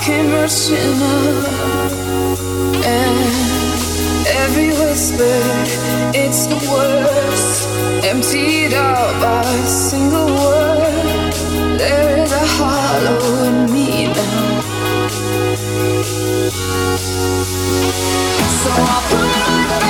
came rushing up, and every whisper, it's the worst. Emptied out by a single word. There is a hollow in me now. So I put my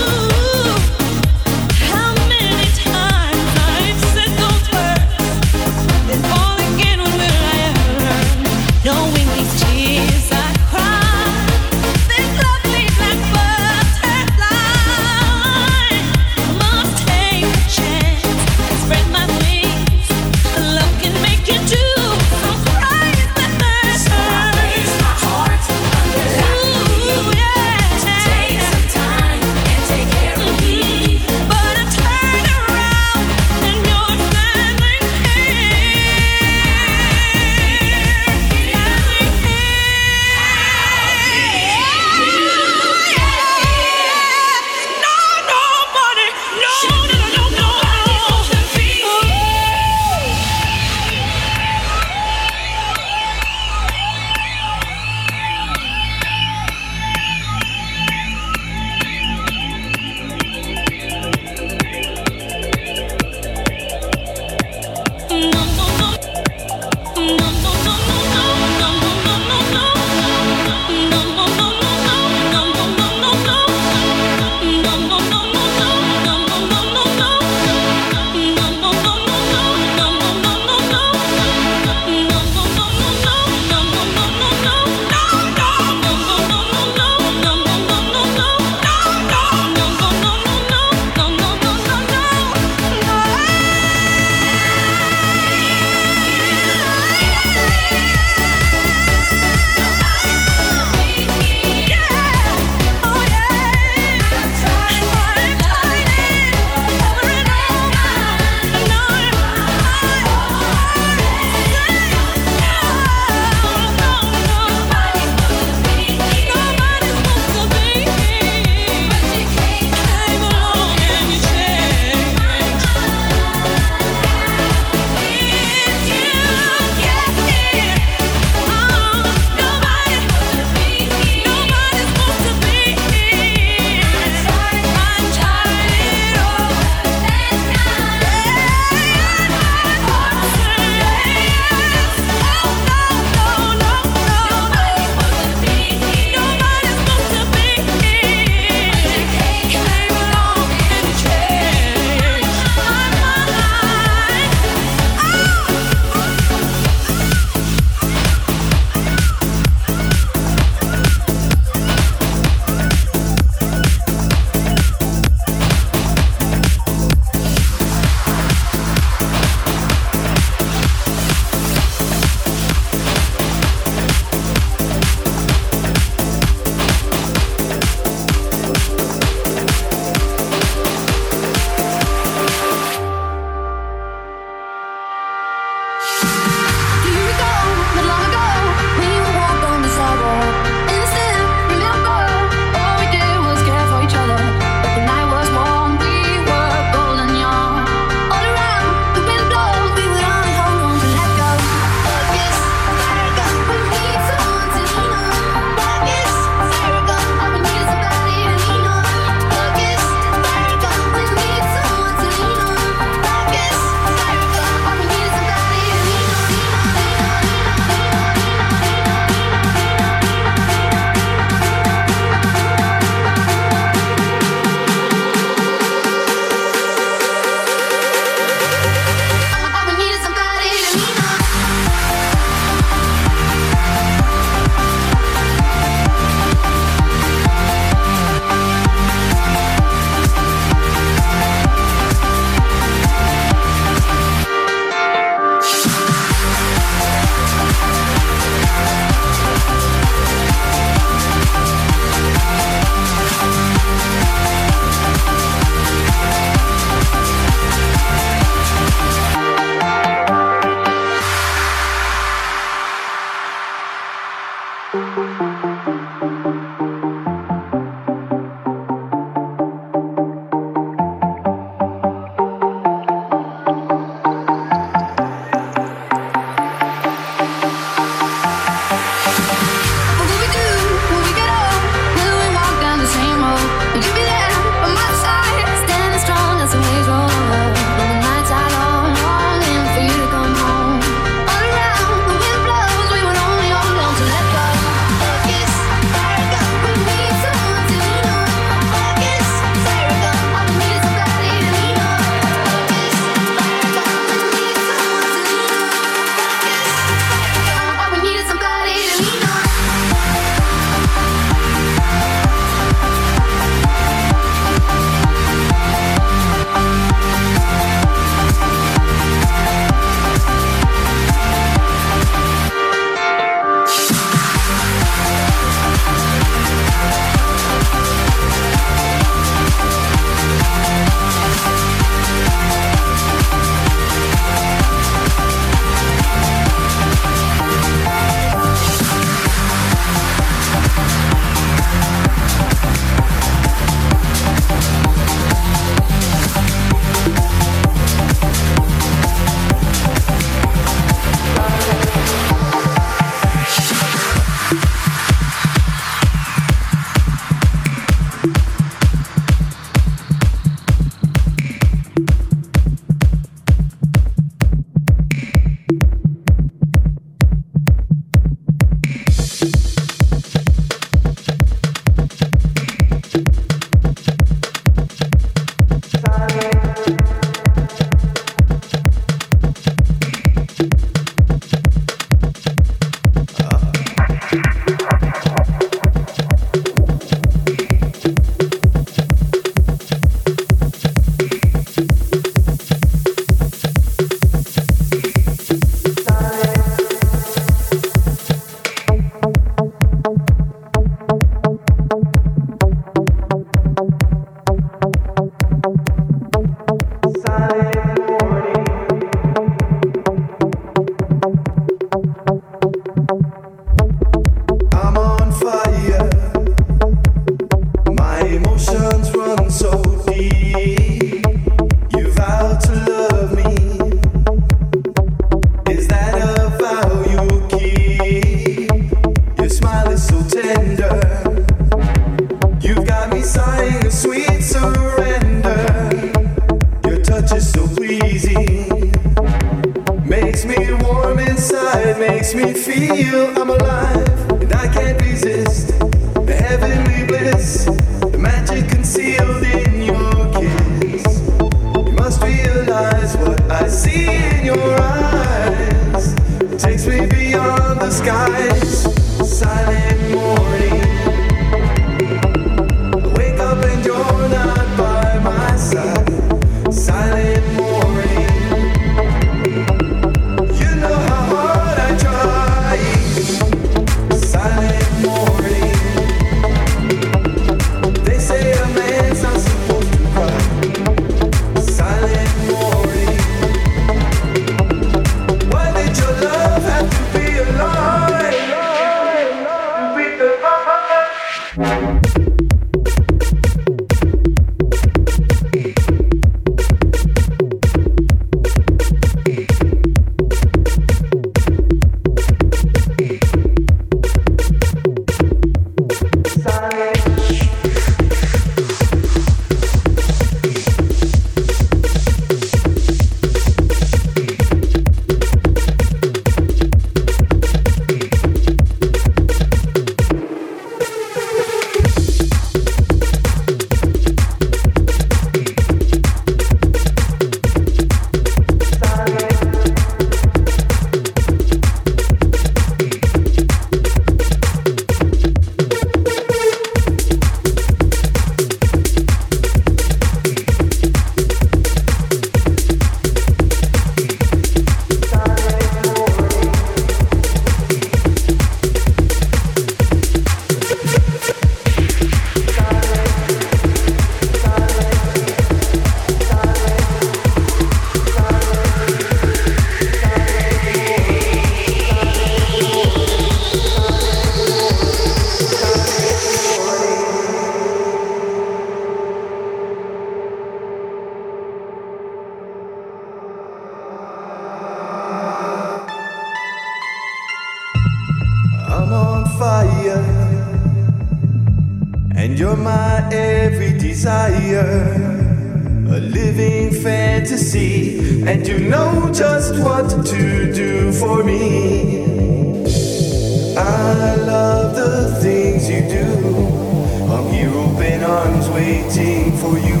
you. I'm here open arms waiting for you.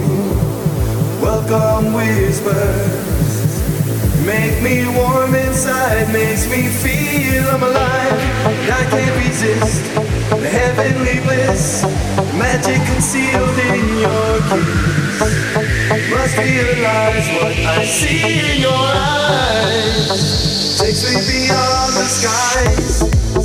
Welcome whispers. Make me warm inside, makes me feel I'm alive. I can't resist the heavenly bliss, magic concealed in your kiss. Must realize what I see in your eyes takes me beyond the skies.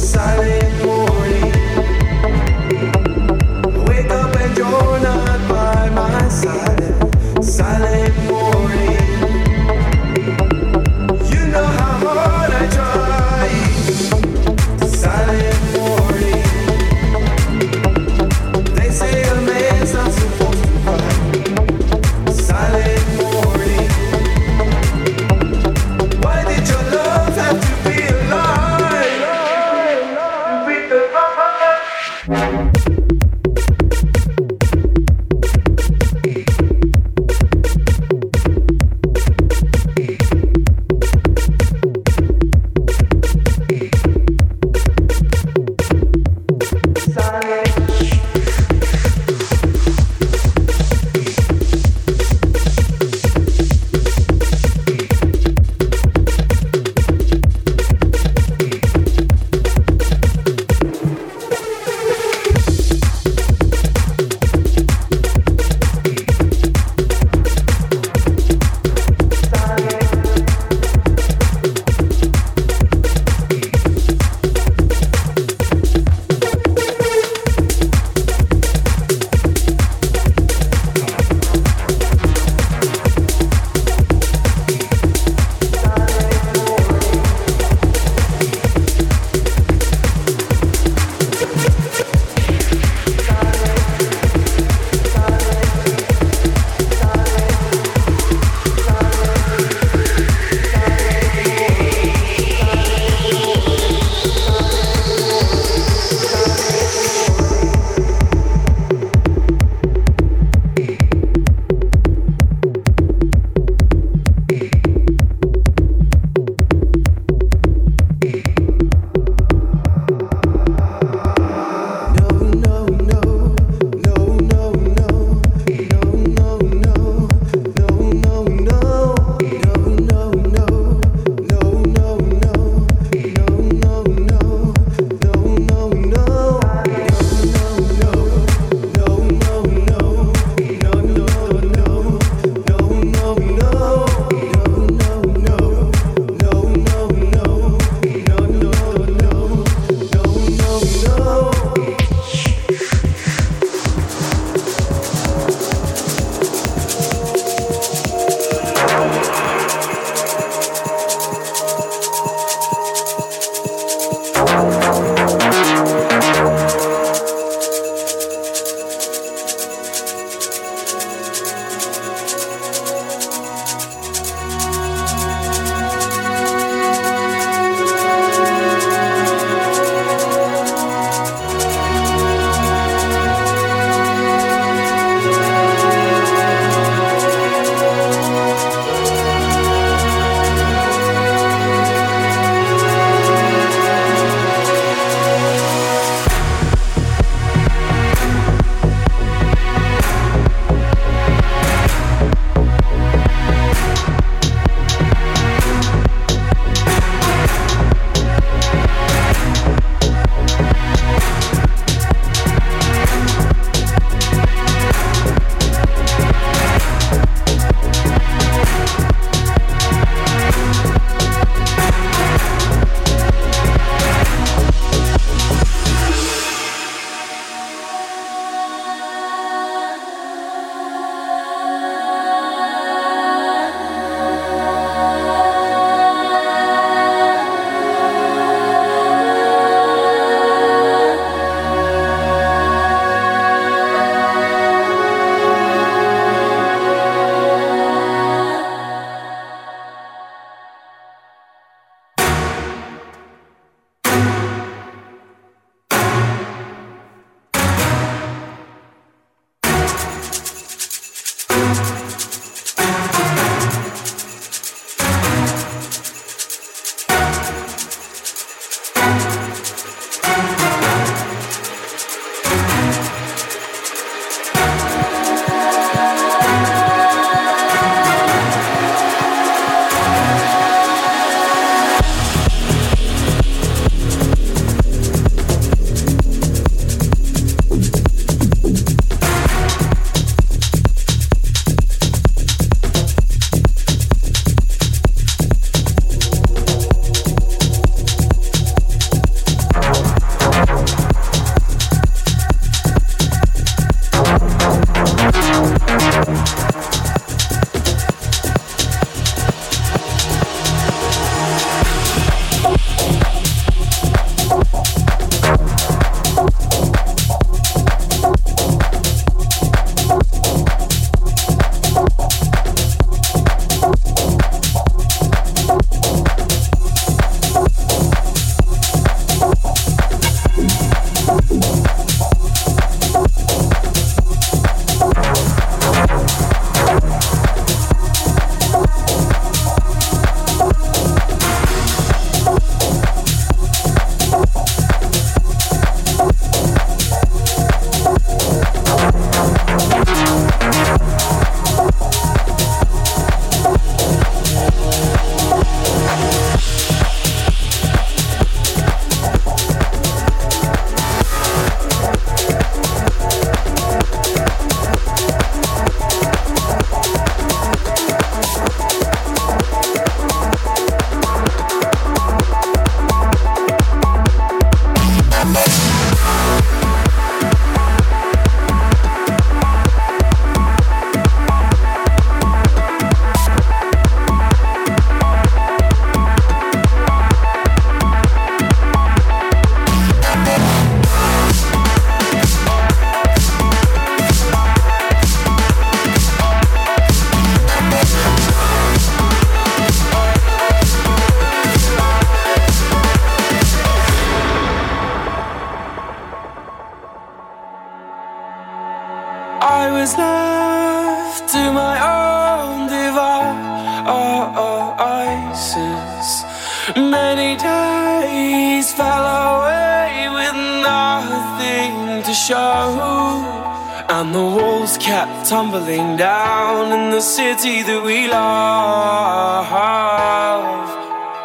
City that we love.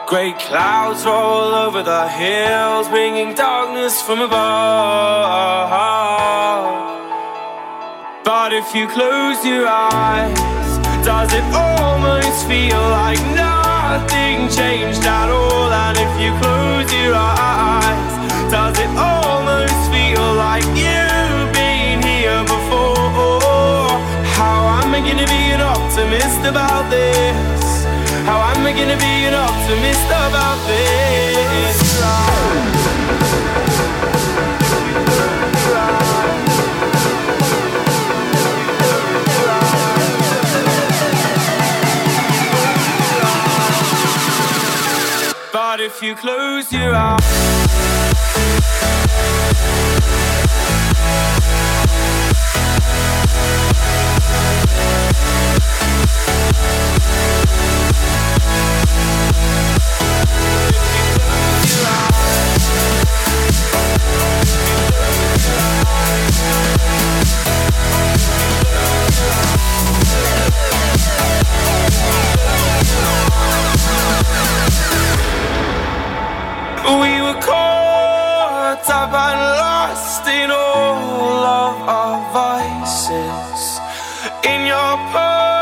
Great clouds roll over the hills, bringing darkness from above. But if you close your eyes, does it almost feel like nothing changed at all? And if you close your eyes, does it almost feel like you've about this? How am I gonna be an optimist about this? But if you close your eyes in all of our vices. In your as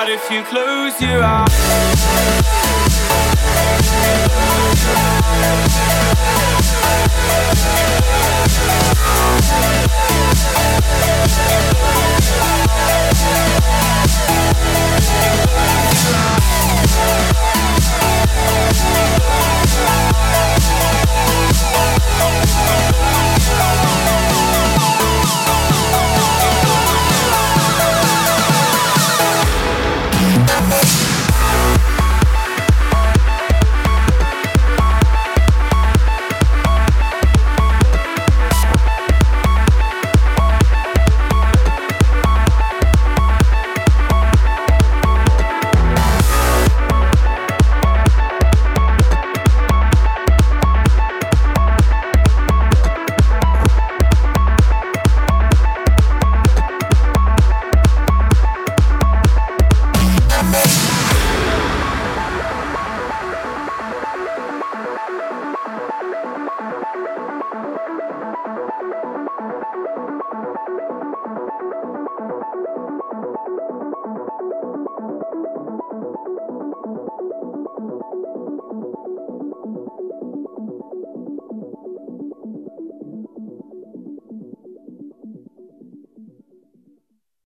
hard if you close your eyes.